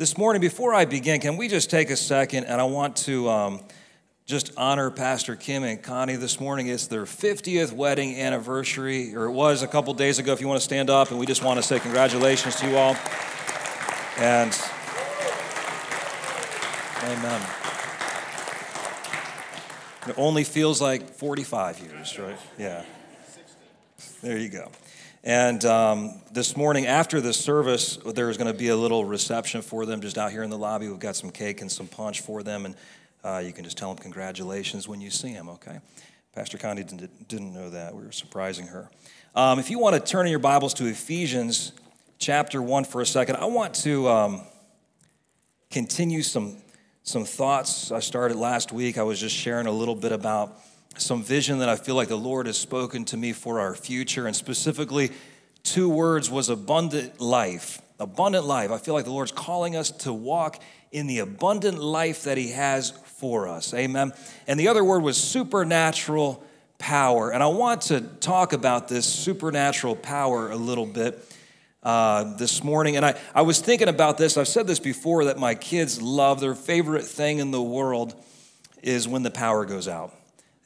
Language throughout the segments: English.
this morning, before I begin, can we just take a second and I want to um, just honor Pastor Kim and Connie this morning. It's their 50th wedding anniversary, or it was a couple days ago, if you want to stand up, and we just want to say congratulations to you all. And amen. It only feels like 45 years, right? Yeah. There you go. And um, this morning, after the service, there's going to be a little reception for them just out here in the lobby. We've got some cake and some punch for them, and uh, you can just tell them congratulations when you see them, okay? Pastor Connie didn't, didn't know that. We were surprising her. Um, if you want to turn in your Bibles to Ephesians chapter 1 for a second, I want to um, continue some, some thoughts I started last week. I was just sharing a little bit about some vision that I feel like the Lord has spoken to me for our future. And specifically, two words was abundant life. Abundant life. I feel like the Lord's calling us to walk in the abundant life that He has for us. Amen. And the other word was supernatural power. And I want to talk about this supernatural power a little bit. Uh, this morning. And I, I was thinking about this. I've said this before that my kids love their favorite thing in the world is when the power goes out.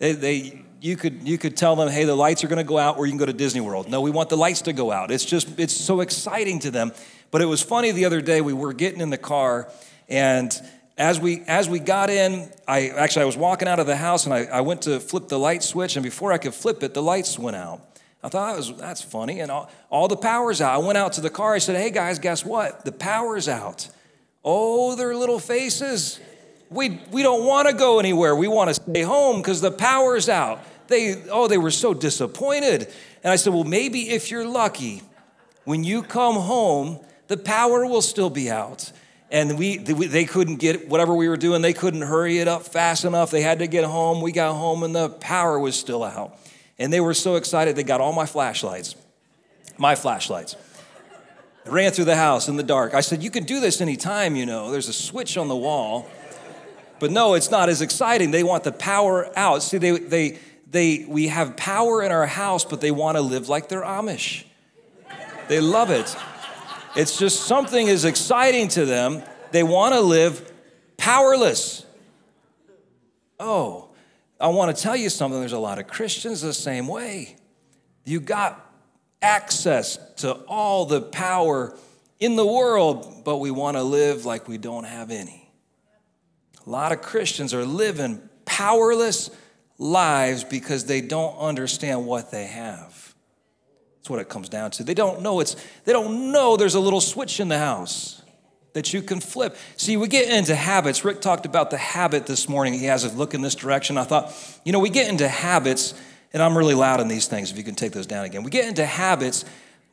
They, they, you, could, you could tell them, hey, the lights are going to go out or you can go to Disney World. No, we want the lights to go out. It's just, it's so exciting to them. But it was funny the other day, we were getting in the car and as we as we got in i actually i was walking out of the house and I, I went to flip the light switch and before i could flip it the lights went out i thought that was that's funny and all, all the power's out i went out to the car i said hey guys guess what the power's out oh their little faces we, we don't want to go anywhere. We want to stay home because the power's out. They, oh, they were so disappointed. And I said, well, maybe if you're lucky, when you come home, the power will still be out. And we, they couldn't get whatever we were doing, they couldn't hurry it up fast enough. They had to get home. We got home and the power was still out. And they were so excited, they got all my flashlights, my flashlights. ran through the house in the dark. I said, You can do this anytime, you know. There's a switch on the wall. But no, it's not as exciting. They want the power out. See, they, they, they, we have power in our house, but they want to live like they're Amish. They love it. It's just something is exciting to them. They want to live powerless. Oh, I want to tell you something. There's a lot of Christians the same way. You got access to all the power in the world, but we want to live like we don't have any. A lot of Christians are living powerless lives because they don't understand what they have. That's what it comes down to. They don't know it's they don't know there's a little switch in the house that you can flip. See, we get into habits. Rick talked about the habit this morning. He has a look in this direction. I thought, you know, we get into habits, and I'm really loud in these things if you can take those down again. We get into habits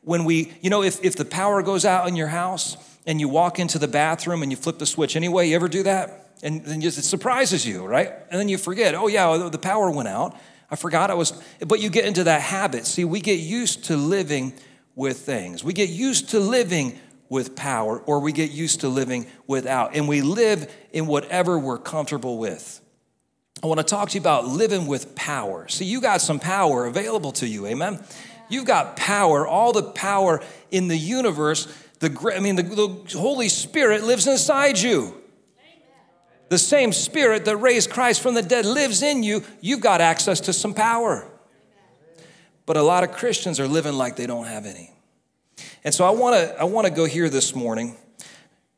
when we, you know, if, if the power goes out in your house and you walk into the bathroom and you flip the switch anyway, you ever do that? And then it surprises you, right? And then you forget, oh, yeah, the power went out. I forgot I was, but you get into that habit. See, we get used to living with things. We get used to living with power, or we get used to living without, and we live in whatever we're comfortable with. I want to talk to you about living with power. See, you got some power available to you, amen? You've got power, all the power in the universe. The, I mean, the, the Holy Spirit lives inside you the same spirit that raised Christ from the dead lives in you, you've got access to some power. But a lot of Christians are living like they don't have any. And so I want to I want to go here this morning.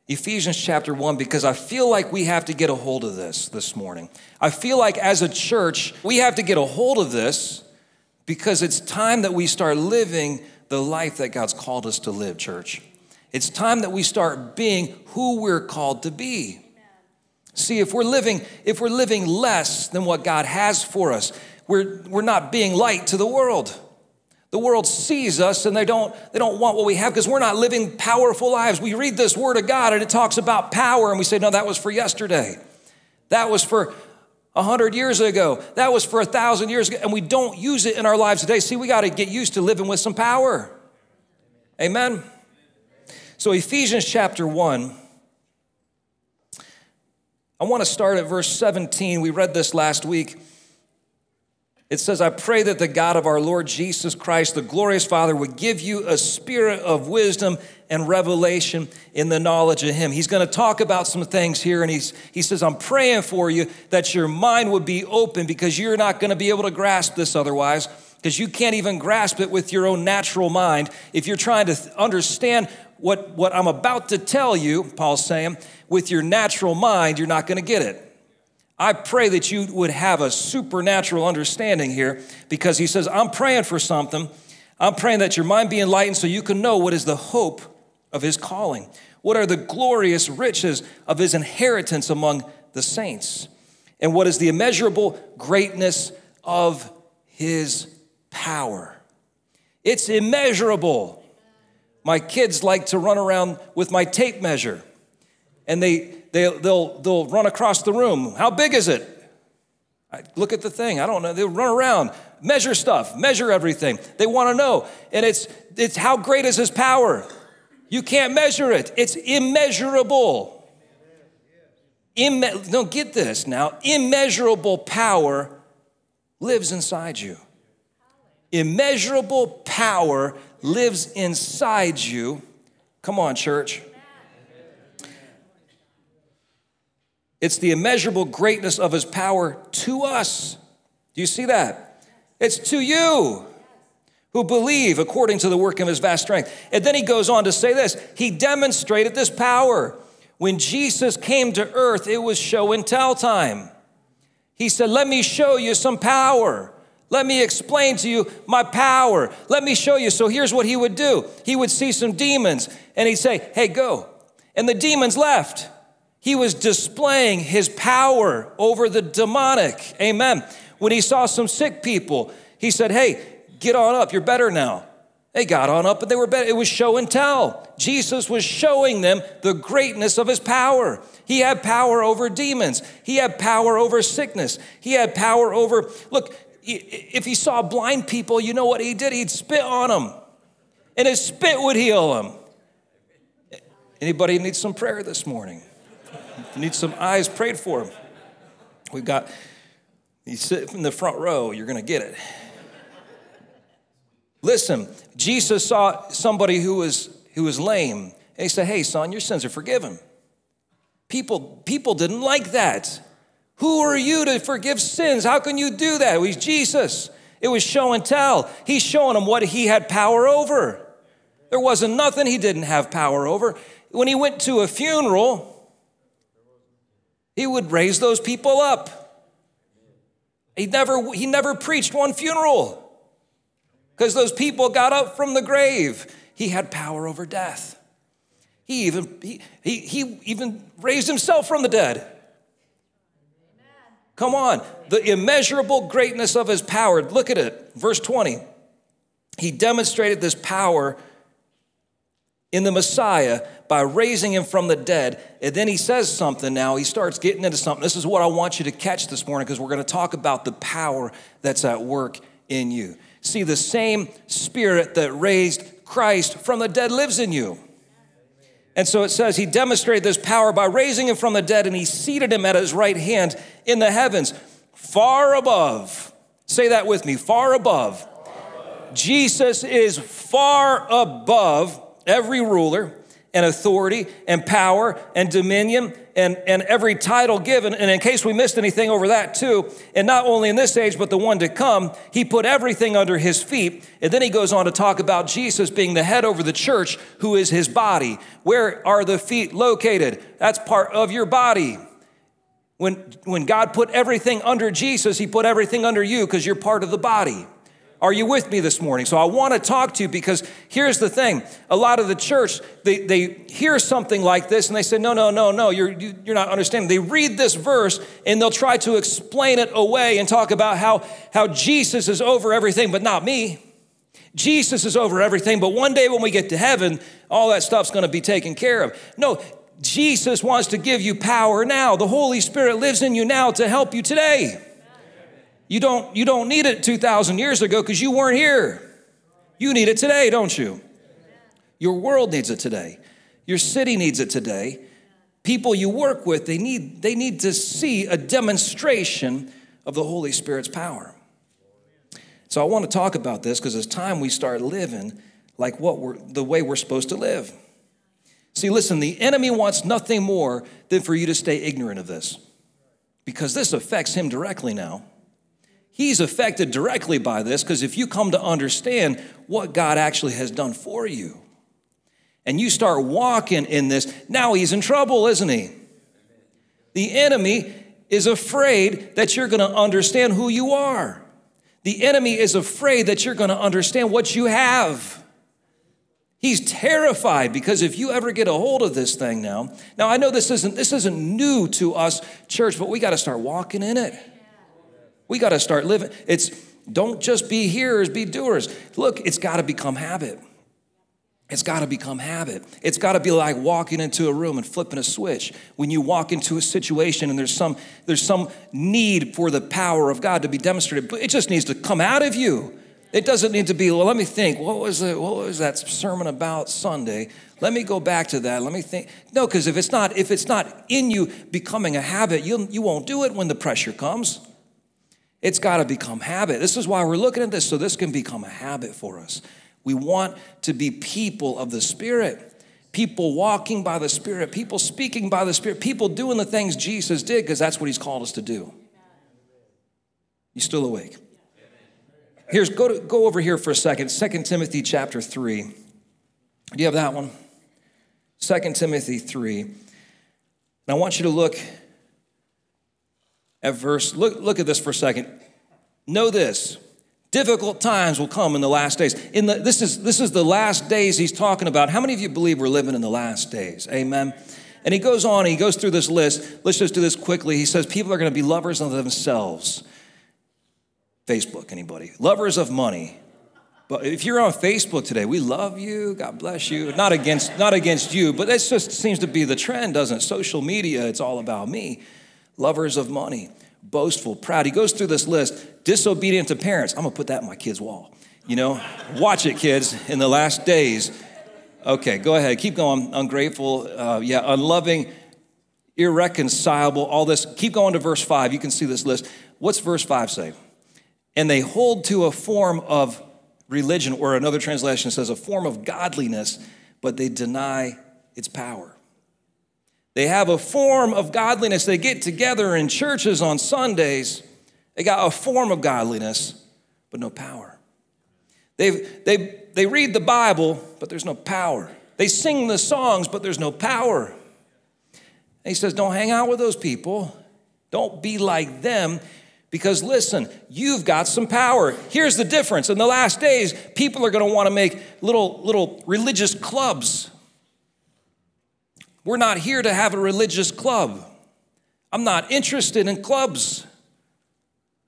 Ephesians chapter 1 because I feel like we have to get a hold of this this morning. I feel like as a church, we have to get a hold of this because it's time that we start living the life that God's called us to live, church. It's time that we start being who we're called to be. See, if we're living, if we're living less than what God has for us, we're, we're not being light to the world. The world sees us and they don't, they don't want what we have because we're not living powerful lives. We read this word of God and it talks about power, and we say, no, that was for yesterday. That was for a hundred years ago. That was for a thousand years ago. And we don't use it in our lives today. See, we got to get used to living with some power. Amen. So, Ephesians chapter 1 I want to start at verse 17. We read this last week. It says, I pray that the God of our Lord Jesus Christ, the glorious Father, would give you a spirit of wisdom and revelation in the knowledge of Him. He's going to talk about some things here, and he's, he says, I'm praying for you that your mind would be open because you're not going to be able to grasp this otherwise, because you can't even grasp it with your own natural mind. If you're trying to understand what, what I'm about to tell you, Paul's saying, with your natural mind, you're not going to get it. I pray that you would have a supernatural understanding here because he says, I'm praying for something. I'm praying that your mind be enlightened so you can know what is the hope of his calling. What are the glorious riches of his inheritance among the saints? And what is the immeasurable greatness of his power? It's immeasurable. My kids like to run around with my tape measure and they they, they'll, they'll run across the room. How big is it? I look at the thing. I don't know. They'll run around, measure stuff, measure everything. They want to know. And it's, it's how great is his power? You can't measure it, it's immeasurable. Imme- don't get this now. Immeasurable power lives inside you. Immeasurable power lives inside you. Come on, church. It's the immeasurable greatness of his power to us. Do you see that? It's to you who believe according to the work of his vast strength. And then he goes on to say this He demonstrated this power. When Jesus came to earth, it was show and tell time. He said, Let me show you some power. Let me explain to you my power. Let me show you. So here's what he would do he would see some demons and he'd say, Hey, go. And the demons left. He was displaying his power over the demonic. Amen. When he saw some sick people, he said, Hey, get on up. You're better now. They got on up, and they were better. It was show and tell. Jesus was showing them the greatness of his power. He had power over demons, he had power over sickness, he had power over, look, if he saw blind people, you know what he did? He'd spit on them, and his spit would heal them. Anybody need some prayer this morning? need some eyes prayed for. We've got, you sit in the front row, you're going to get it. Listen, Jesus saw somebody who was, who was lame, and he said, Hey, son, your sins are forgiven. People, people didn't like that. Who are you to forgive sins? How can you do that? He's Jesus. It was show and tell. He's showing them what he had power over. There wasn't nothing he didn't have power over. When he went to a funeral, he would raise those people up. He never, he never preached one funeral because those people got up from the grave. He had power over death. He even, he, he, he even raised himself from the dead. Come on, the immeasurable greatness of his power. Look at it, verse 20. He demonstrated this power in the Messiah by raising him from the dead. And then he says something now. He starts getting into something. This is what I want you to catch this morning because we're going to talk about the power that's at work in you. See, the same spirit that raised Christ from the dead lives in you. And so it says he demonstrated this power by raising him from the dead and he seated him at his right hand in the heavens, far above. Say that with me far above. Far above. Jesus is far above every ruler and authority and power and dominion and, and every title given. And in case we missed anything over that too, and not only in this age, but the one to come, he put everything under his feet. And then he goes on to talk about Jesus being the head over the church, who is his body. Where are the feet located? That's part of your body. When, when God put everything under Jesus, he put everything under you because you're part of the body. Are you with me this morning? So I want to talk to you because here's the thing. A lot of the church, they, they hear something like this and they say, no, no, no, no, you're, you're not understanding. They read this verse and they'll try to explain it away and talk about how, how Jesus is over everything, but not me. Jesus is over everything, but one day when we get to heaven, all that stuff's going to be taken care of. No, Jesus wants to give you power now. The Holy Spirit lives in you now to help you today. You don't, you don't need it 2,000 years ago because you weren't here. You need it today, don't you? Your world needs it today. Your city needs it today. People you work with, they need, they need to see a demonstration of the Holy Spirit's power. So I want to talk about this because it's time we start living like what we're the way we're supposed to live. See, listen, the enemy wants nothing more than for you to stay ignorant of this. Because this affects him directly now. He's affected directly by this because if you come to understand what God actually has done for you and you start walking in this, now he's in trouble, isn't he? The enemy is afraid that you're going to understand who you are. The enemy is afraid that you're going to understand what you have. He's terrified because if you ever get a hold of this thing now, now I know this isn't this isn't new to us, church, but we got to start walking in it. We got to start living. It's don't just be hearers, be doers. Look, it's got to become habit. It's got to become habit. It's got to be like walking into a room and flipping a switch. When you walk into a situation and there's some there's some need for the power of God to be demonstrated, but it just needs to come out of you. It doesn't need to be, well, let me think, what was, it, what was that sermon about Sunday? Let me go back to that. Let me think. No, because if it's not, if it's not in you becoming a habit, you, you won't do it when the pressure comes. It's got to become habit. This is why we're looking at this, so this can become a habit for us. We want to be people of the Spirit, people walking by the Spirit, people speaking by the Spirit, people doing the things Jesus did because that's what He's called us to do. You still awake? Here's go to, go over here for a second. 2 Timothy chapter 3. Do you have that one? 2 Timothy 3. And I want you to look at verse, look, look at this for a second. Know this difficult times will come in the last days. In the, this, is, this is the last days he's talking about. How many of you believe we're living in the last days? Amen. And he goes on, he goes through this list. Let's just do this quickly. He says, People are going to be lovers of themselves. Facebook, anybody? Lovers of money. But if you're on Facebook today, we love you. God bless you. Not against, not against you, but that just seems to be the trend, doesn't it? Social media, it's all about me lovers of money, boastful, proud. He goes through this list disobedient to parents. I'm gonna put that in my kid's wall. You know, watch it, kids, in the last days. Okay, go ahead, keep going. Ungrateful, uh, yeah, unloving, irreconcilable, all this. Keep going to verse five. You can see this list. What's verse five say? And they hold to a form of religion, or another translation says a form of godliness, but they deny its power. They have a form of godliness. They get together in churches on Sundays. They got a form of godliness, but no power. They, they, they read the Bible, but there's no power. They sing the songs, but there's no power. And he says, Don't hang out with those people. Don't be like them. Because listen, you've got some power. Here's the difference. In the last days, people are going to want to make little, little religious clubs we're not here to have a religious club. I'm not interested in clubs.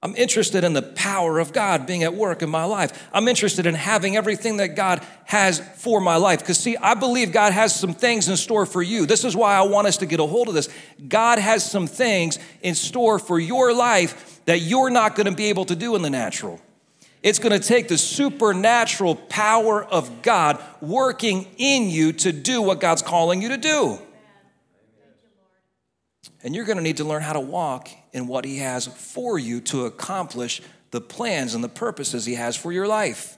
I'm interested in the power of God being at work in my life. I'm interested in having everything that God has for my life. Because, see, I believe God has some things in store for you. This is why I want us to get a hold of this. God has some things in store for your life that you're not going to be able to do in the natural. It's going to take the supernatural power of God working in you to do what God's calling you to do. And you're going to need to learn how to walk in what He has for you to accomplish the plans and the purposes He has for your life.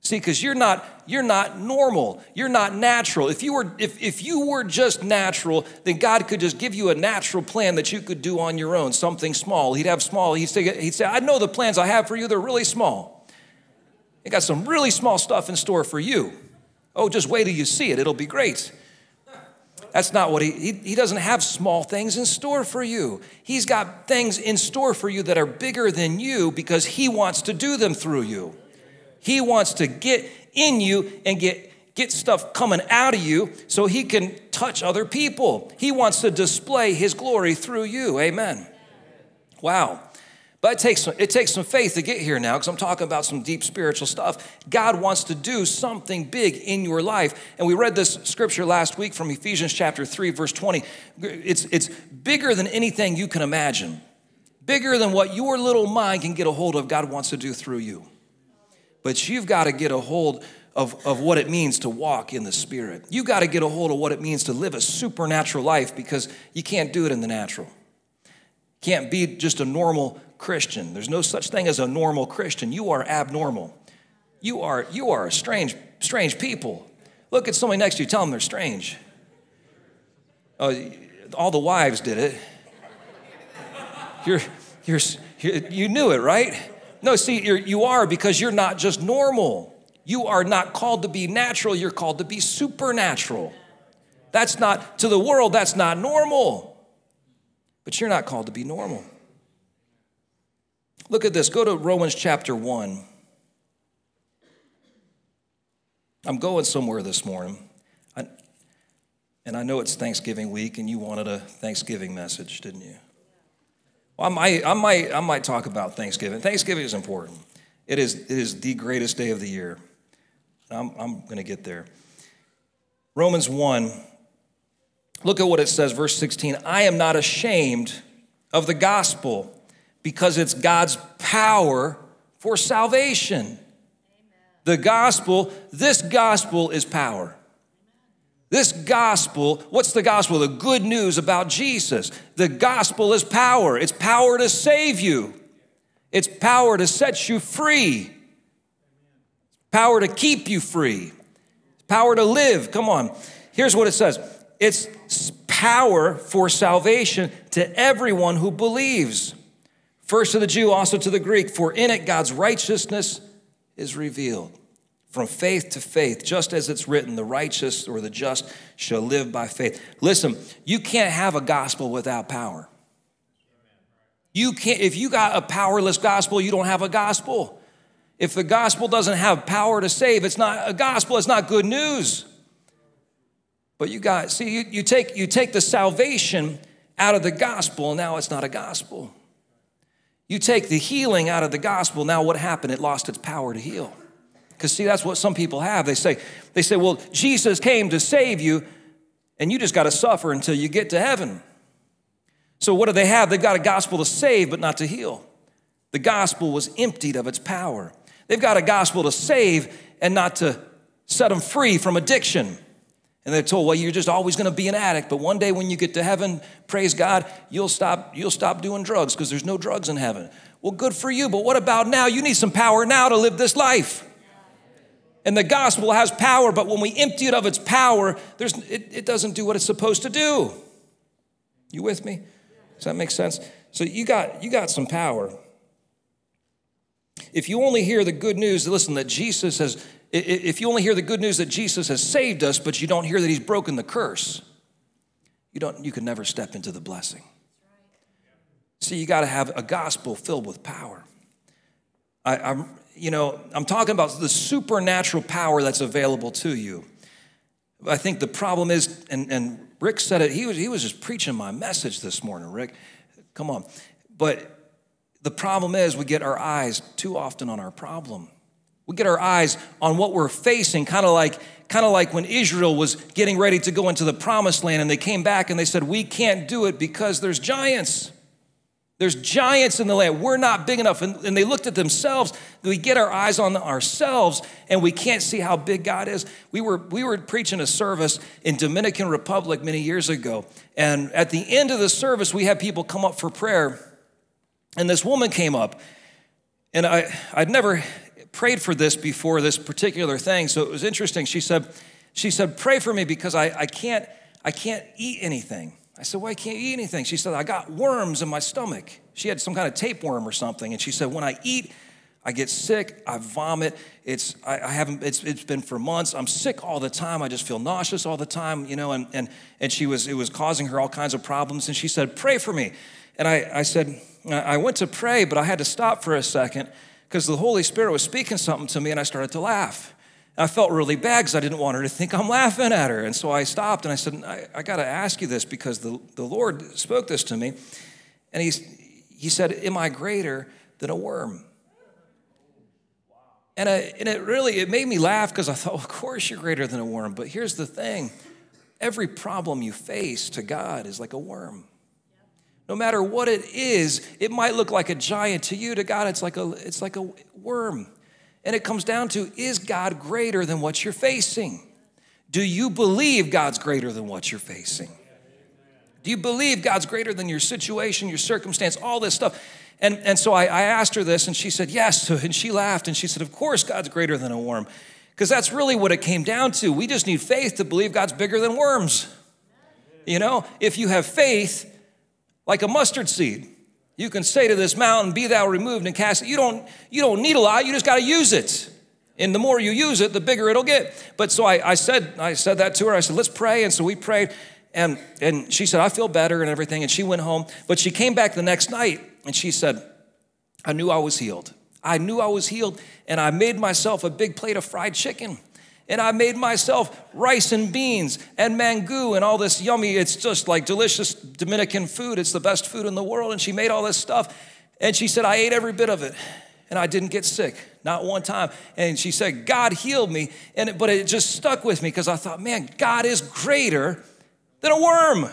See, because you're not you're not normal. You're not natural. If you were if, if you were just natural, then God could just give you a natural plan that you could do on your own, something small. He'd have small. He'd say, he'd say, I know the plans I have for you, they're really small. He got some really small stuff in store for you. Oh, just wait till you see it. It'll be great. That's not what he, he, he doesn't have small things in store for you. He's got things in store for you that are bigger than you because he wants to do them through you. He wants to get in you and get get stuff coming out of you so he can touch other people. He wants to display his glory through you. Amen. Wow. But it takes, it takes some faith to get here now because I'm talking about some deep spiritual stuff. God wants to do something big in your life. And we read this scripture last week from Ephesians chapter 3, verse 20. It's, it's bigger than anything you can imagine, bigger than what your little mind can get a hold of, God wants to do through you. But you've got to get a hold of, of what it means to walk in the Spirit. You've got to get a hold of what it means to live a supernatural life because you can't do it in the natural. Can't be just a normal Christian. There's no such thing as a normal Christian. You are abnormal. You are, you are a strange, strange people. Look at somebody next to you, tell them they're strange. Oh, all the wives did it. You're, you're, you knew it, right? No, see, you're, you are because you're not just normal. You are not called to be natural, you're called to be supernatural. That's not, to the world, that's not normal. But you're not called to be normal. Look at this. Go to Romans chapter 1. I'm going somewhere this morning. I, and I know it's Thanksgiving week, and you wanted a Thanksgiving message, didn't you? Well, I might, I might, I might talk about Thanksgiving. Thanksgiving is important. It is, it is the greatest day of the year. I'm, I'm going to get there. Romans 1, look at what it says, verse 16. I am not ashamed of the gospel because it's God's power for salvation. The gospel, this gospel is power. This gospel, what's the gospel? The good news about Jesus. The gospel is power. It's power to save you, it's power to set you free power to keep you free, power to live. Come on. Here's what it says it's power for salvation to everyone who believes. First to the Jew, also to the Greek, for in it God's righteousness is revealed. From faith to faith, just as it's written, the righteous or the just shall live by faith. Listen, you can't have a gospel without power. You can't, if you got a powerless gospel, you don't have a gospel. If the gospel doesn't have power to save, it's not a gospel, it's not good news. But you got, see, you, you, take, you take the salvation out of the gospel, and now it's not a gospel. You take the healing out of the gospel, now what happened? It lost its power to heal. Because see, that's what some people have. They say, they say, well, Jesus came to save you, and you just got to suffer until you get to heaven. So what do they have? They've got a gospel to save, but not to heal. The gospel was emptied of its power. They've got a gospel to save and not to set them free from addiction. And they're told, well, you're just always going to be an addict, but one day when you get to heaven, praise God, you'll stop, you'll stop doing drugs because there's no drugs in heaven. Well, good for you, but what about now? You need some power now to live this life. And the gospel has power, but when we empty it of its power, there's, it, it doesn't do what it's supposed to do. You with me? Does that make sense? So you got, you got some power. If you only hear the good news, listen, that Jesus has, if you only hear the good news that Jesus has saved us, but you don't hear that he's broken the curse, you, don't, you can never step into the blessing. See, you got to have a gospel filled with power. I, I'm, you know, I'm talking about the supernatural power that's available to you. I think the problem is, and, and Rick said it, he was, he was just preaching my message this morning, Rick. Come on. But the problem is, we get our eyes too often on our problem. We get our eyes on what we're facing, kind of like kind of like when Israel was getting ready to go into the promised land and they came back and they said, "We can't do it because there's giants." There's giants in the land. We're not big enough. And, and, they looked at themselves. We get our eyes on ourselves and we can't see how big God is. We were, we were preaching a service in Dominican Republic many years ago. And at the end of the service, we had people come up for prayer. And this woman came up, and I, I'd never prayed for this before this particular thing, so it was interesting. She said, she said, pray for me because I, I can't, I can't eat anything. I said, Why can't you eat anything? She said, I got worms in my stomach. She had some kind of tapeworm or something. And she said, When I eat, I get sick, I vomit. It's I, I, haven't it's it's been for months. I'm sick all the time. I just feel nauseous all the time, you know, and and and she was it was causing her all kinds of problems. And she said, Pray for me. And I, I said, I went to pray, but I had to stop for a second because the Holy Spirit was speaking something to me and I started to laugh. I felt really bad because I didn't want her to think I'm laughing at her. And so I stopped and I said, I, I got to ask you this because the, the Lord spoke this to me. And he, he said, Am I greater than a worm? And, I, and it really, it made me laugh because I thought, well, of course you're greater than a worm. But here's the thing. Every problem you face to God is like a worm. No matter what it is, it might look like a giant to you. To God, it's like a, it's like a worm. And it comes down to is God greater than what you're facing? Do you believe God's greater than what you're facing? Do you believe God's greater than your situation, your circumstance, all this stuff? And, and so I, I asked her this, and she said, Yes. And she laughed, and she said, Of course, God's greater than a worm. Because that's really what it came down to. We just need faith to believe God's bigger than worms. You know, if you have faith like a mustard seed, you can say to this mountain, Be thou removed and cast it. You don't, you don't need a lot, you just got to use it. And the more you use it, the bigger it'll get. But so I, I, said, I said that to her. I said, let's pray. And so we prayed. And, and she said, I feel better and everything. And she went home. But she came back the next night and she said, I knew I was healed. I knew I was healed. And I made myself a big plate of fried chicken. And I made myself rice and beans and mango and all this yummy, it's just like delicious Dominican food. It's the best food in the world. And she made all this stuff. And she said, I ate every bit of it and I didn't get sick, not one time. And she said, God healed me. And but it just stuck with me because I thought, man, God is greater than a worm.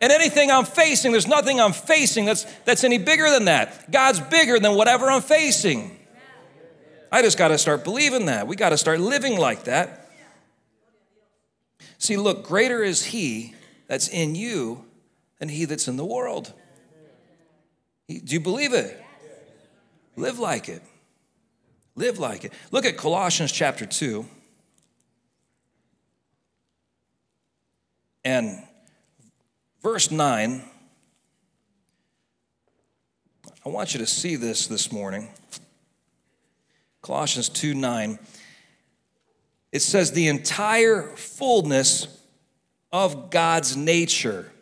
And anything I'm facing, there's nothing I'm facing that's, that's any bigger than that. God's bigger than whatever I'm facing. I just got to start believing that. We got to start living like that. See, look, greater is He that's in you than He that's in the world. Do you believe it? Live like it. Live like it. Look at Colossians chapter 2. And verse 9. I want you to see this this morning. Colossians 2 9. It says, the entire fullness of God's nature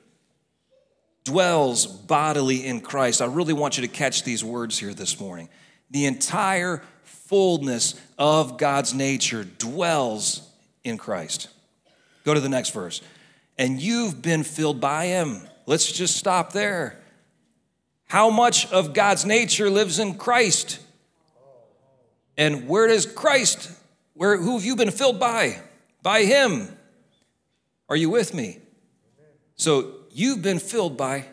dwells bodily in Christ. I really want you to catch these words here this morning. The entire fullness of God's nature dwells in Christ. Go to the next verse. And you've been filled by him. Let's just stop there. How much of God's nature lives in Christ? And where does Christ, where who have you been filled by? By him. Are you with me? So you've been filled by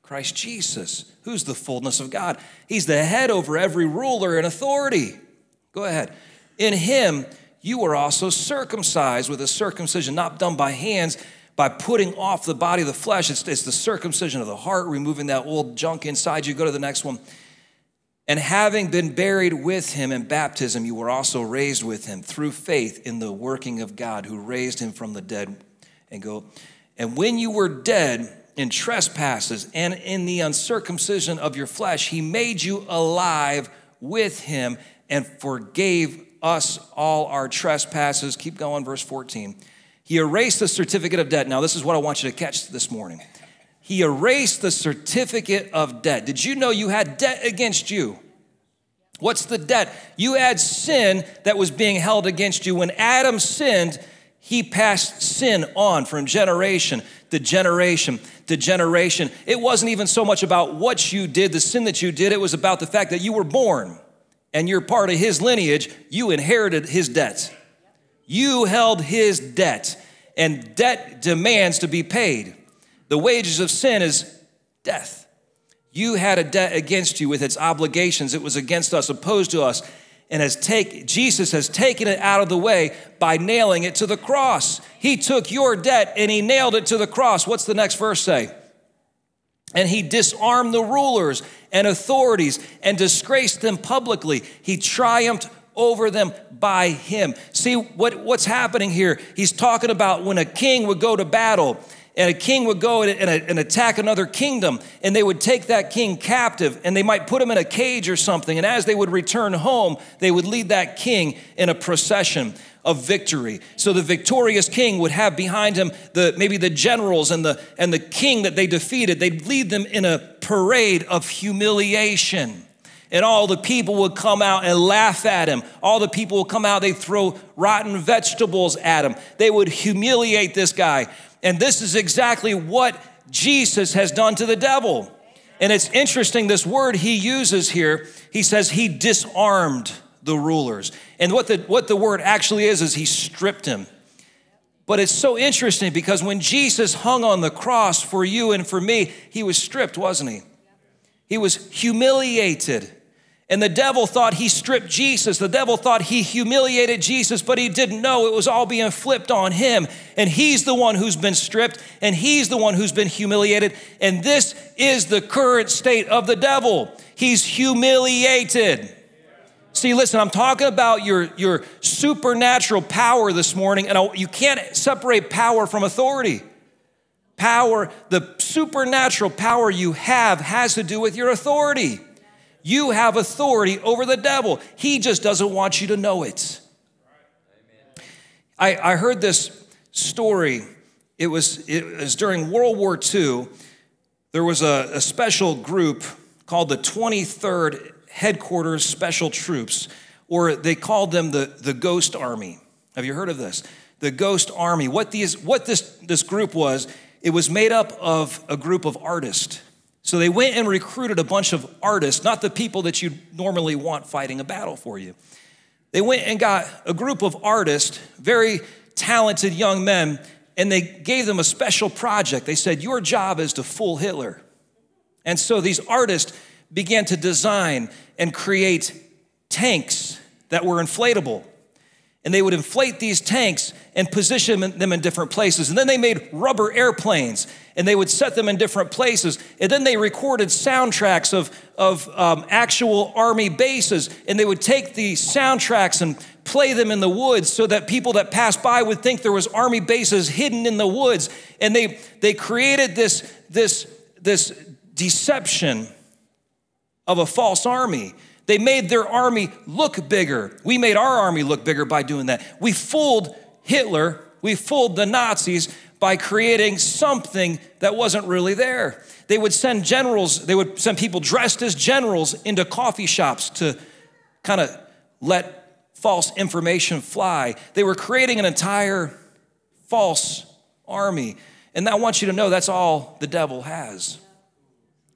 Christ Jesus, who's the fullness of God. He's the head over every ruler and authority. Go ahead. In him, you were also circumcised with a circumcision not done by hands, by putting off the body of the flesh. It's, it's the circumcision of the heart, removing that old junk inside you. Go to the next one. And having been buried with him in baptism, you were also raised with him through faith in the working of God who raised him from the dead. And go, and when you were dead in trespasses and in the uncircumcision of your flesh, he made you alive with him and forgave us all our trespasses. Keep going, verse 14. He erased the certificate of debt. Now, this is what I want you to catch this morning. He erased the certificate of debt. Did you know you had debt against you? What's the debt? You had sin that was being held against you. When Adam sinned, he passed sin on from generation to generation to generation. It wasn't even so much about what you did, the sin that you did, it was about the fact that you were born and you're part of his lineage. You inherited his debt. You held his debt, and debt demands to be paid. The wages of sin is death. You had a debt against you with its obligations, it was against us, opposed to us and has take Jesus has taken it out of the way by nailing it to the cross. He took your debt and he nailed it to the cross. What's the next verse say? And he disarmed the rulers and authorities and disgraced them publicly. He triumphed over them by him. See what, what's happening here? He's talking about when a king would go to battle and a king would go and, and, attack another kingdom, and they would take that king captive, and they might put him in a cage or something. And as they would return home, they would lead that king in a procession of victory. So the victorious king would have behind him the maybe the generals and the and the king that they defeated. They'd lead them in a parade of humiliation. And all the people would come out and laugh at him. All the people would come out, they'd throw rotten vegetables at him. They would humiliate this guy. And this is exactly what Jesus has done to the devil. And it's interesting, this word he uses here, he says he disarmed the rulers. And what the, what the word actually is, is he stripped him. But it's so interesting because when Jesus hung on the cross for you and for me, he was stripped, wasn't he? He was humiliated. And the devil thought he stripped Jesus. The devil thought he humiliated Jesus, but he didn't know it was all being flipped on him. And he's the one who's been stripped, and he's the one who's been humiliated. And this is the current state of the devil. He's humiliated. See, listen, I'm talking about your, your supernatural power this morning, and you can't separate power from authority. Power, the supernatural power you have, has to do with your authority. You have authority over the devil. He just doesn't want you to know it. I, I heard this story. It was, it was during World War II. There was a, a special group called the 23rd Headquarters Special Troops, or they called them the, the Ghost Army. Have you heard of this? The Ghost Army. What, these, what this, this group was, it was made up of a group of artists so they went and recruited a bunch of artists, not the people that you normally want fighting a battle for you. They went and got a group of artists, very talented young men, and they gave them a special project. They said, Your job is to fool Hitler. And so these artists began to design and create tanks that were inflatable and they would inflate these tanks and position them in different places. And then they made rubber airplanes and they would set them in different places. And then they recorded soundtracks of, of um, actual army bases. And they would take the soundtracks and play them in the woods so that people that passed by would think there was army bases hidden in the woods. And they, they created this, this, this deception of a false army. They made their army look bigger. We made our army look bigger by doing that. We fooled Hitler, we fooled the Nazis by creating something that wasn't really there. They would send generals, they would send people dressed as generals into coffee shops to kind of let false information fly. They were creating an entire false army. And I want you to know that's all the devil has.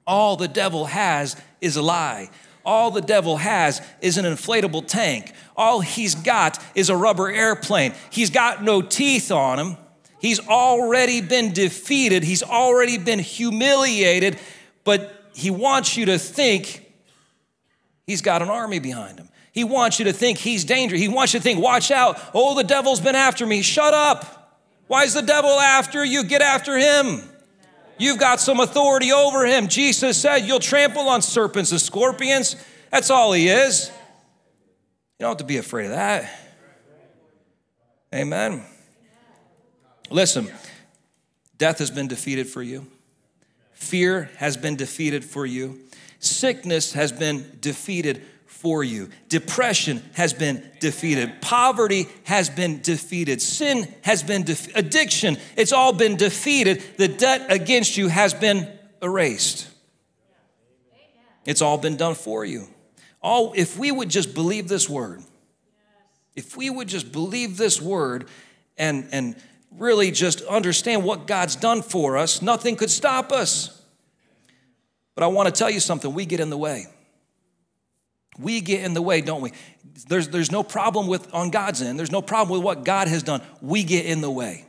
All the devil has is a lie. All the devil has is an inflatable tank. All he's got is a rubber airplane. He's got no teeth on him. He's already been defeated. He's already been humiliated, but he wants you to think he's got an army behind him. He wants you to think he's dangerous. He wants you to think, watch out. Oh, the devil's been after me. Shut up. Why is the devil after you? Get after him. You've got some authority over him. Jesus said, You'll trample on serpents and scorpions. That's all he is. You don't have to be afraid of that. Amen. Listen, death has been defeated for you, fear has been defeated for you, sickness has been defeated for you. Depression has been defeated. Poverty has been defeated. Sin has been defeated. Addiction, it's all been defeated. The debt against you has been erased. It's all been done for you. All if we would just believe this word. If we would just believe this word and and really just understand what God's done for us, nothing could stop us. But I want to tell you something, we get in the way. We get in the way, don't we? There's, there's no problem with on God's end. There's no problem with what God has done. We get in the way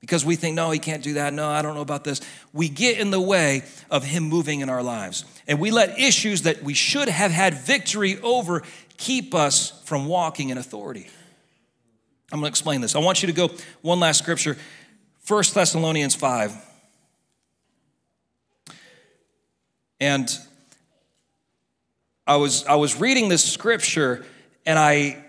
because we think, no, he can't do that. No, I don't know about this. We get in the way of him moving in our lives. And we let issues that we should have had victory over keep us from walking in authority. I'm going to explain this. I want you to go one last scripture, 1 Thessalonians 5. And I was, I was reading this scripture and I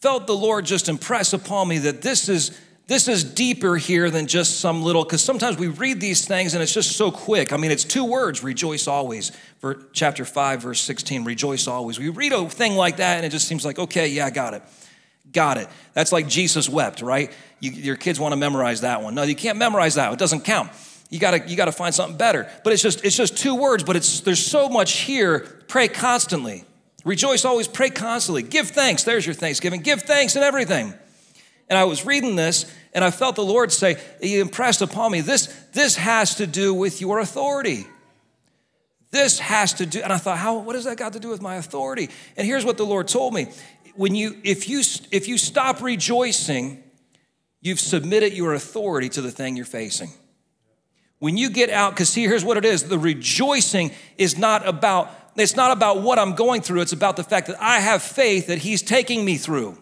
felt the Lord just impress upon me that this is this is deeper here than just some little because sometimes we read these things and it's just so quick. I mean it's two words rejoice always. For chapter 5 verse 16 rejoice always. We read a thing like that and it just seems like okay yeah i got it. Got it. That's like jesus wept right? You, your kids want to memorize that one. No you can't memorize that it doesn't count you gotta you gotta find something better but it's just it's just two words but it's there's so much here Pray constantly. Rejoice always, pray constantly. Give thanks. There's your thanksgiving. Give thanks in everything. And I was reading this and I felt the Lord say, He impressed upon me, this, this has to do with your authority. This has to do, and I thought, how, what does that got to do with my authority? And here's what the Lord told me. When you, if you, if you stop rejoicing, you've submitted your authority to the thing you're facing. When you get out, because see, here's what it is the rejoicing is not about it's not about what I'm going through, it's about the fact that I have faith that He's taking me through.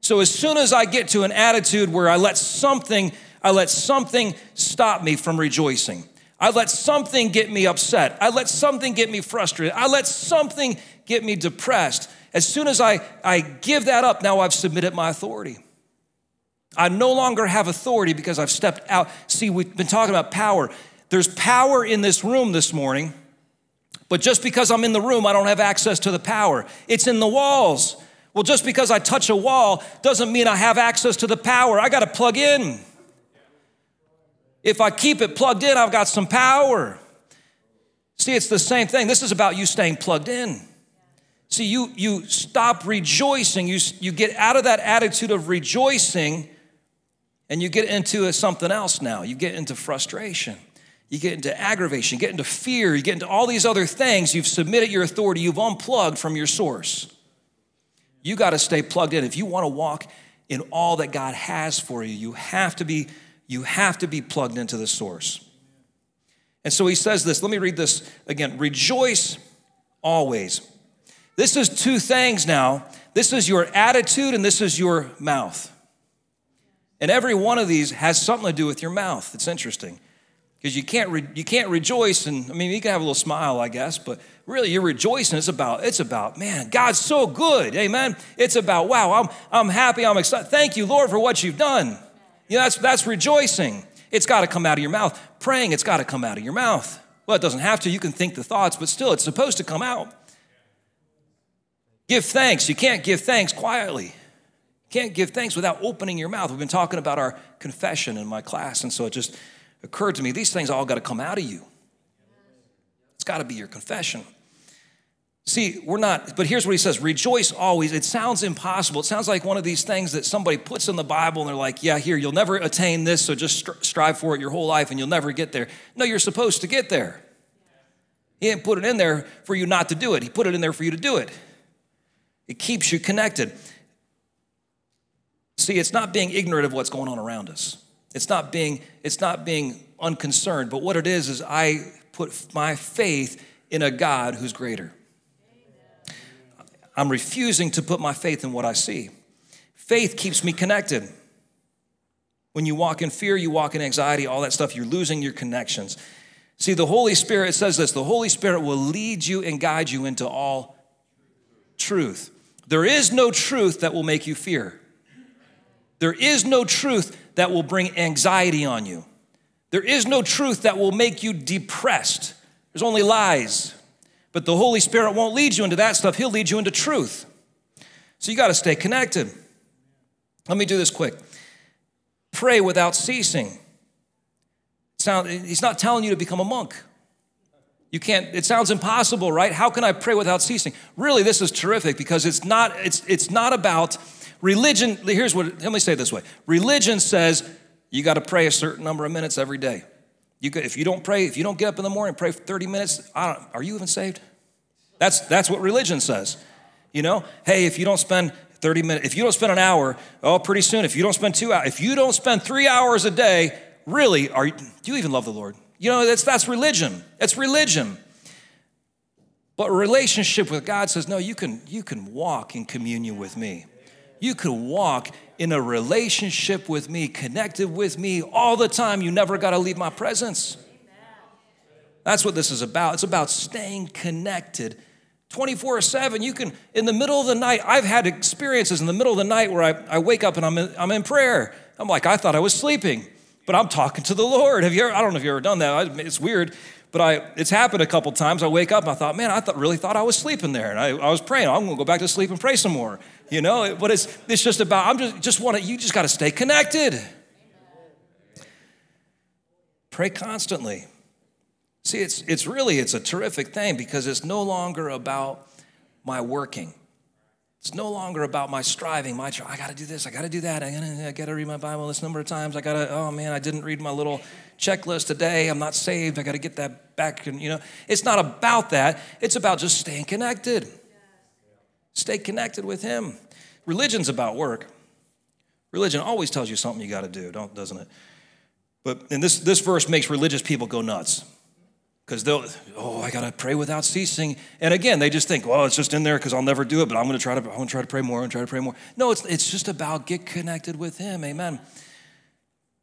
So as soon as I get to an attitude where I let something, I let something stop me from rejoicing. I let something get me upset. I let something get me frustrated. I let something get me depressed. As soon as I, I give that up, now I've submitted my authority. I no longer have authority because I've stepped out. See, we've been talking about power. There's power in this room this morning, but just because I'm in the room, I don't have access to the power. It's in the walls. Well, just because I touch a wall doesn't mean I have access to the power. I got to plug in. If I keep it plugged in, I've got some power. See, it's the same thing. This is about you staying plugged in. See, you, you stop rejoicing, you, you get out of that attitude of rejoicing, and you get into something else now. You get into frustration, you get into aggravation, you get into fear, you get into all these other things. You've submitted your authority, you've unplugged from your source. You got to stay plugged in. If you want to walk in all that God has for you, you have to be you have to be plugged into the source. And so he says this, let me read this again. Rejoice always. This is two things now. This is your attitude and this is your mouth. And every one of these has something to do with your mouth. It's interesting because you can't re- you can't rejoice and I mean you can have a little smile I guess, but really you're rejoicing. It's about it's about man, God's so good, amen. It's about wow, I'm I'm happy, I'm excited. Thank you, Lord, for what you've done. You know, that's that's rejoicing. It's got to come out of your mouth. Praying, it's got to come out of your mouth. Well, it doesn't have to. You can think the thoughts, but still, it's supposed to come out. Give thanks. You can't give thanks quietly. Can't give thanks without opening your mouth. We've been talking about our confession in my class, and so it just occurred to me these things all got to come out of you. It's got to be your confession. See, we're not, but here's what he says rejoice always. It sounds impossible. It sounds like one of these things that somebody puts in the Bible and they're like, yeah, here, you'll never attain this, so just strive for it your whole life and you'll never get there. No, you're supposed to get there. He didn't put it in there for you not to do it, He put it in there for you to do it. It keeps you connected. See, it's not being ignorant of what's going on around us. It's not being, it's not being unconcerned, but what it is is I put my faith in a God who's greater. I'm refusing to put my faith in what I see. Faith keeps me connected. When you walk in fear, you walk in anxiety, all that stuff, you're losing your connections. See, the Holy Spirit says this the Holy Spirit will lead you and guide you into all truth. There is no truth that will make you fear. There is no truth that will bring anxiety on you. There is no truth that will make you depressed. There's only lies. But the Holy Spirit won't lead you into that stuff, He'll lead you into truth. So you got to stay connected. Let me do this quick. Pray without ceasing. Sound, he's not telling you to become a monk. You can't, it sounds impossible, right? How can I pray without ceasing? Really, this is terrific because it's not, it's, it's not about religion. Here's what, let me say it this way religion says you got to pray a certain number of minutes every day. You could, if you don't pray, if you don't get up in the morning, pray for 30 minutes, are you even saved? That's, that's what religion says. You know, hey, if you don't spend 30 minutes, if you don't spend an hour, oh, pretty soon, if you don't spend two hours, if you don't spend three hours a day, really, are you, do you even love the Lord? You know, that's, that's religion. It's religion. But relationship with God says, no, you can, you can walk in communion with me. You could walk in a relationship with me, connected with me all the time. You never got to leave my presence. That's what this is about. It's about staying connected 24 7. You can, in the middle of the night, I've had experiences in the middle of the night where I, I wake up and I'm in, I'm in prayer. I'm like, I thought I was sleeping, but I'm talking to the Lord. Have you ever, I don't know if you've ever done that. It's weird, but I, it's happened a couple times. I wake up, and I thought, man, I thought, really thought I was sleeping there. And I, I was praying, I'm going to go back to sleep and pray some more you know but it's it's just about i'm just just want to you just got to stay connected. Pray constantly. See it's it's really it's a terrific thing because it's no longer about my working. It's no longer about my striving my i got to do this i got to do that i gotta, I gotta read my bible this number of times i gotta oh man i didn't read my little checklist today i'm not saved i gotta get that back and you know. It's not about that it's about just staying connected Stay connected with Him. Religion's about work. Religion always tells you something you got to do, don't, doesn't it? But and this, this verse makes religious people go nuts because they'll, oh, I gotta pray without ceasing. And again, they just think, well, it's just in there because I'll never do it, but I'm gonna try to, I'm gonna try to pray more, I'm try to pray more. No, it's, it's just about get connected with Him, amen.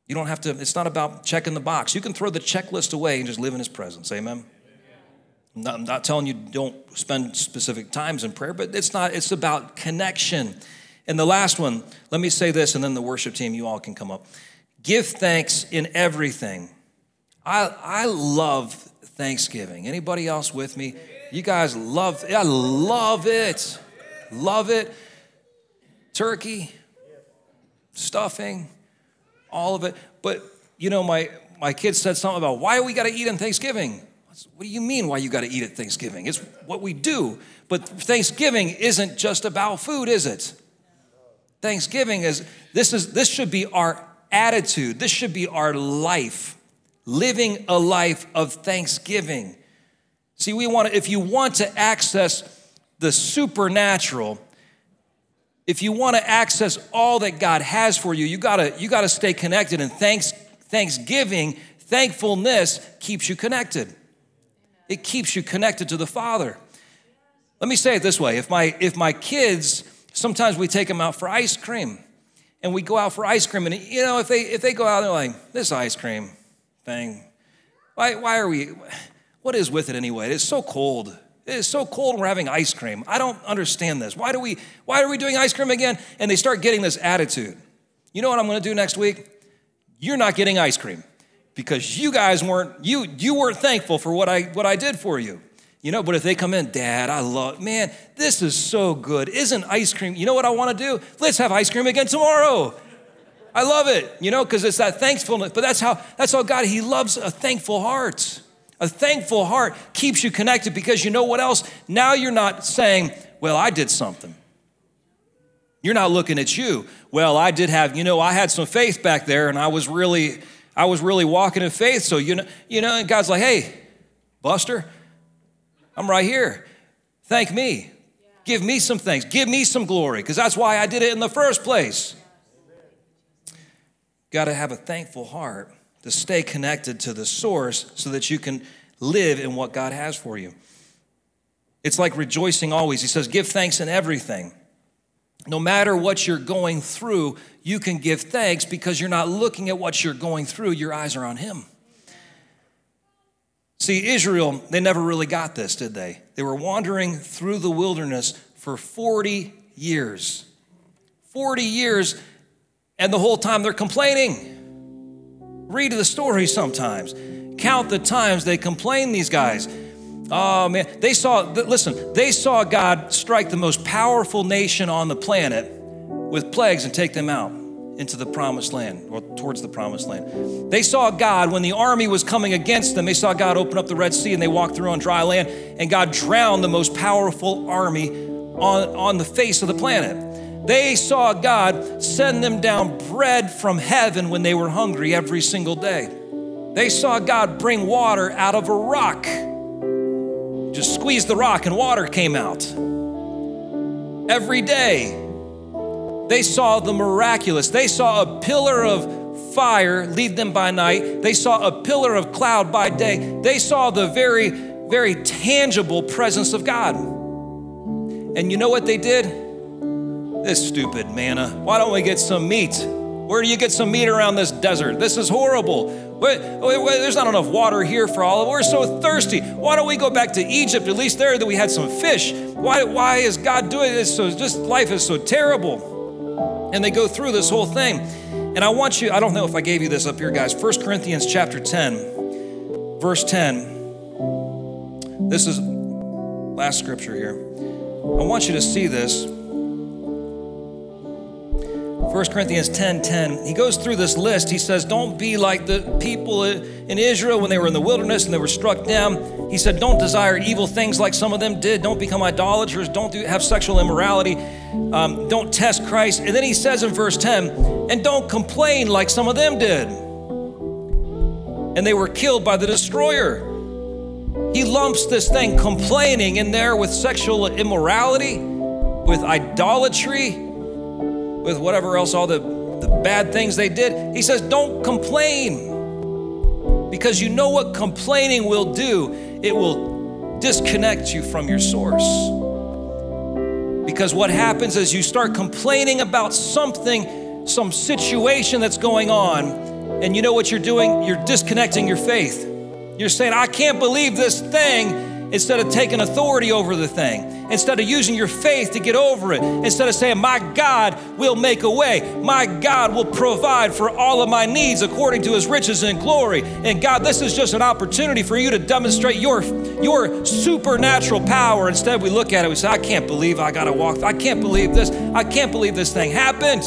You don't have to, it's not about checking the box. You can throw the checklist away and just live in His presence, amen. I'm not, telling you don't spend specific times in prayer, but it's not, it's about connection. And the last one, let me say this, and then the worship team, you all can come up. Give thanks in everything. I, I love Thanksgiving. Anybody else with me? You guys love, I love it. Love it. Turkey, stuffing, all of it. But you know, my my kids said something about why we got to eat on Thanksgiving. What do you mean why you got to eat at Thanksgiving? It's what we do. But Thanksgiving isn't just about food, is it? Thanksgiving is this is this should be our attitude. This should be our life. Living a life of thanksgiving. See, we want to, if you want to access the supernatural, if you want to access all that God has for you, you gotta, you gotta stay connected. And thanks, thanksgiving, thankfulness keeps you connected. It keeps you connected to the Father. Let me say it this way if my, if my kids, sometimes we take them out for ice cream and we go out for ice cream, and you know, if they if they go out, they're like, this ice cream thing, why why are we? What is with it anyway? It's so cold. It is so cold we're having ice cream. I don't understand this. Why do we why are we doing ice cream again? And they start getting this attitude. You know what I'm gonna do next week? You're not getting ice cream because you guys weren't you you weren't thankful for what I what I did for you. You know, but if they come in, Dad, I love, man, this is so good. Isn't ice cream? You know what I want to do? Let's have ice cream again tomorrow. I love it, you know, because it's that thankfulness. But that's how that's how God, He loves a thankful heart. A thankful heart keeps you connected because you know what else? Now you're not saying, Well, I did something. You're not looking at you. Well, I did have, you know, I had some faith back there and I was really, I was really walking in faith. So you know, you know, and God's like, hey, Buster, I'm right here. Thank me. Give me some thanks. Give me some glory, because that's why I did it in the first place. Got to have a thankful heart to stay connected to the source so that you can live in what God has for you. It's like rejoicing always. He says, Give thanks in everything. No matter what you're going through, you can give thanks because you're not looking at what you're going through, your eyes are on Him. See, Israel, they never really got this, did they? They were wandering through the wilderness for 40 years. 40 years, and the whole time they're complaining. Read the story sometimes. Count the times they complain, these guys. Oh man, they saw, listen, they saw God strike the most powerful nation on the planet with plagues and take them out into the promised land or towards the promised land. They saw God when the army was coming against them. They saw God open up the Red Sea and they walked through on dry land, and God drowned the most powerful army on, on the face of the planet. They saw God send them down bread from heaven when they were hungry every single day. They saw God bring water out of a rock. Just squeeze the rock and water came out. Every day, they saw the miraculous. They saw a pillar of fire lead them by night. They saw a pillar of cloud by day. They saw the very, very tangible presence of God. And you know what they did? This stupid manna. Why don't we get some meat? Where do you get some meat around this desert? This is horrible. There's not enough water here for all of us. We're so thirsty. Why don't we go back to Egypt? At least there that we had some fish. Why, why is God doing this? So just life is so terrible. And they go through this whole thing. And I want you, I don't know if I gave you this up here, guys. 1 Corinthians chapter 10, verse 10. This is last scripture here. I want you to see this. 1 Corinthians 10 10, he goes through this list. He says, Don't be like the people in Israel when they were in the wilderness and they were struck down. He said, Don't desire evil things like some of them did. Don't become idolaters. Don't do, have sexual immorality. Um, don't test Christ. And then he says in verse 10, And don't complain like some of them did. And they were killed by the destroyer. He lumps this thing, complaining, in there with sexual immorality, with idolatry with whatever else, all the, the bad things they did. He says, Don't complain. Because you know what complaining will do? It will disconnect you from your source. Because what happens is you start complaining about something, some situation that's going on, and you know what you're doing? You're disconnecting your faith. You're saying, I can't believe this thing instead of taking authority over the thing, instead of using your faith to get over it, instead of saying, My God will make a way, my God will provide for all of my needs according to his riches and glory. And God, this is just an opportunity for you to demonstrate your, your supernatural power. Instead, we look at it, we say, I can't believe I got to walk, I can't believe this, I can't believe this thing happened.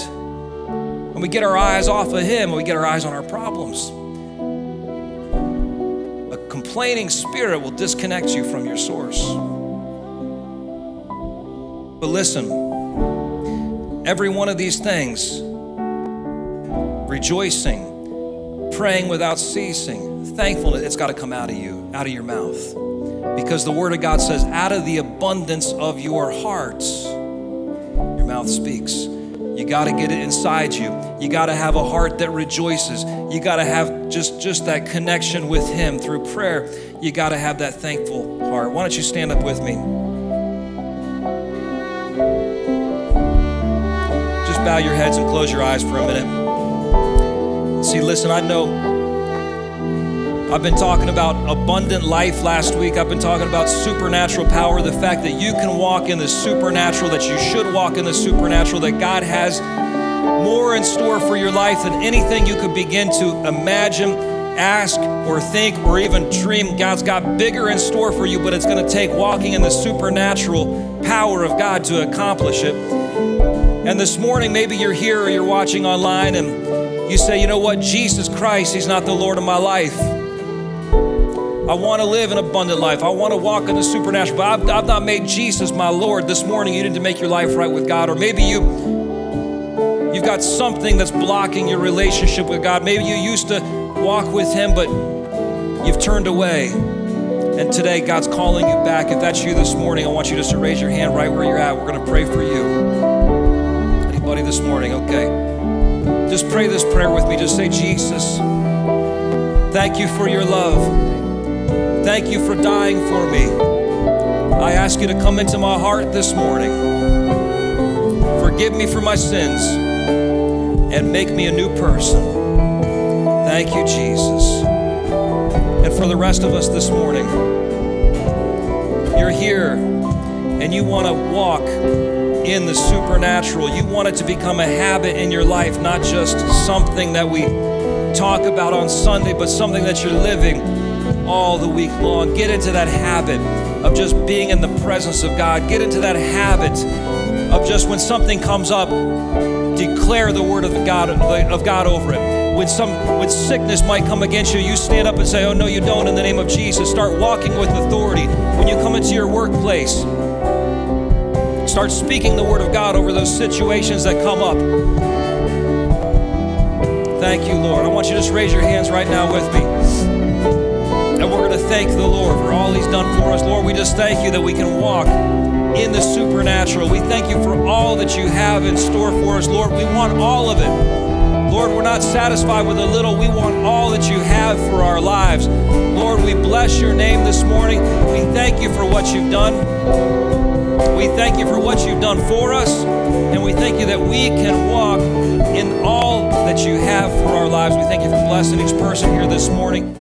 And we get our eyes off of him and we get our eyes on our problems A complaining spirit will disconnect you from your source. But listen, every one of these things, rejoicing, praying without ceasing, thankfulness, it's got to come out of you, out of your mouth. Because the Word of God says, out of the abundance of your hearts, your mouth speaks. You got to get it inside you. You got to have a heart that rejoices. You got to have just just that connection with him through prayer. You got to have that thankful heart. Why don't you stand up with me? Bow your heads and close your eyes for a minute. See, listen, I know I've been talking about abundant life last week. I've been talking about supernatural power, the fact that you can walk in the supernatural, that you should walk in the supernatural, that God has more in store for your life than anything you could begin to imagine, ask, or think, or even dream. God's got bigger in store for you, but it's going to take walking in the supernatural power of God to accomplish it. And this morning, maybe you're here or you're watching online and you say, you know what, Jesus Christ, He's not the Lord of my life. I want to live an abundant life. I want to walk in the supernatural, but I've, I've not made Jesus my Lord. This morning, you need to make your life right with God, or maybe you you've got something that's blocking your relationship with God. Maybe you used to walk with Him, but you've turned away. And today, God's calling you back. If that's you this morning, I want you just to raise your hand right where you're at. We're going to pray for you. This morning? Okay. Just pray this prayer with me. Just say, Jesus, thank you for your love. Thank you for dying for me. I ask you to come into my heart this morning. Forgive me for my sins and make me a new person. Thank you, Jesus. And for the rest of us this morning, you're here and you want to walk in the supernatural. You want it to become a habit in your life, not just something that we talk about on Sunday, but something that you're living all the week long. Get into that habit of just being in the presence of God. Get into that habit of just when something comes up, declare the word of God of God over it. When some when sickness might come against you, you stand up and say, "Oh no, you don't." In the name of Jesus, start walking with authority. When you come into your workplace, start speaking the word of God over those situations that come up. Thank you, Lord. I want you to just raise your hands right now with me. And we're going to thank the Lord for all He's done for us. Lord, we just thank you that we can walk in the supernatural. We thank you for all that you have in store for us. Lord, we want all of it. Lord, we're not satisfied with a little. We want all that you have for our lives. Lord, we bless your name this morning. We thank you for what you've done. We thank you for what you've done for us. And we thank you that we can walk in all that you have for our lives. We thank you for blessing each person here this morning.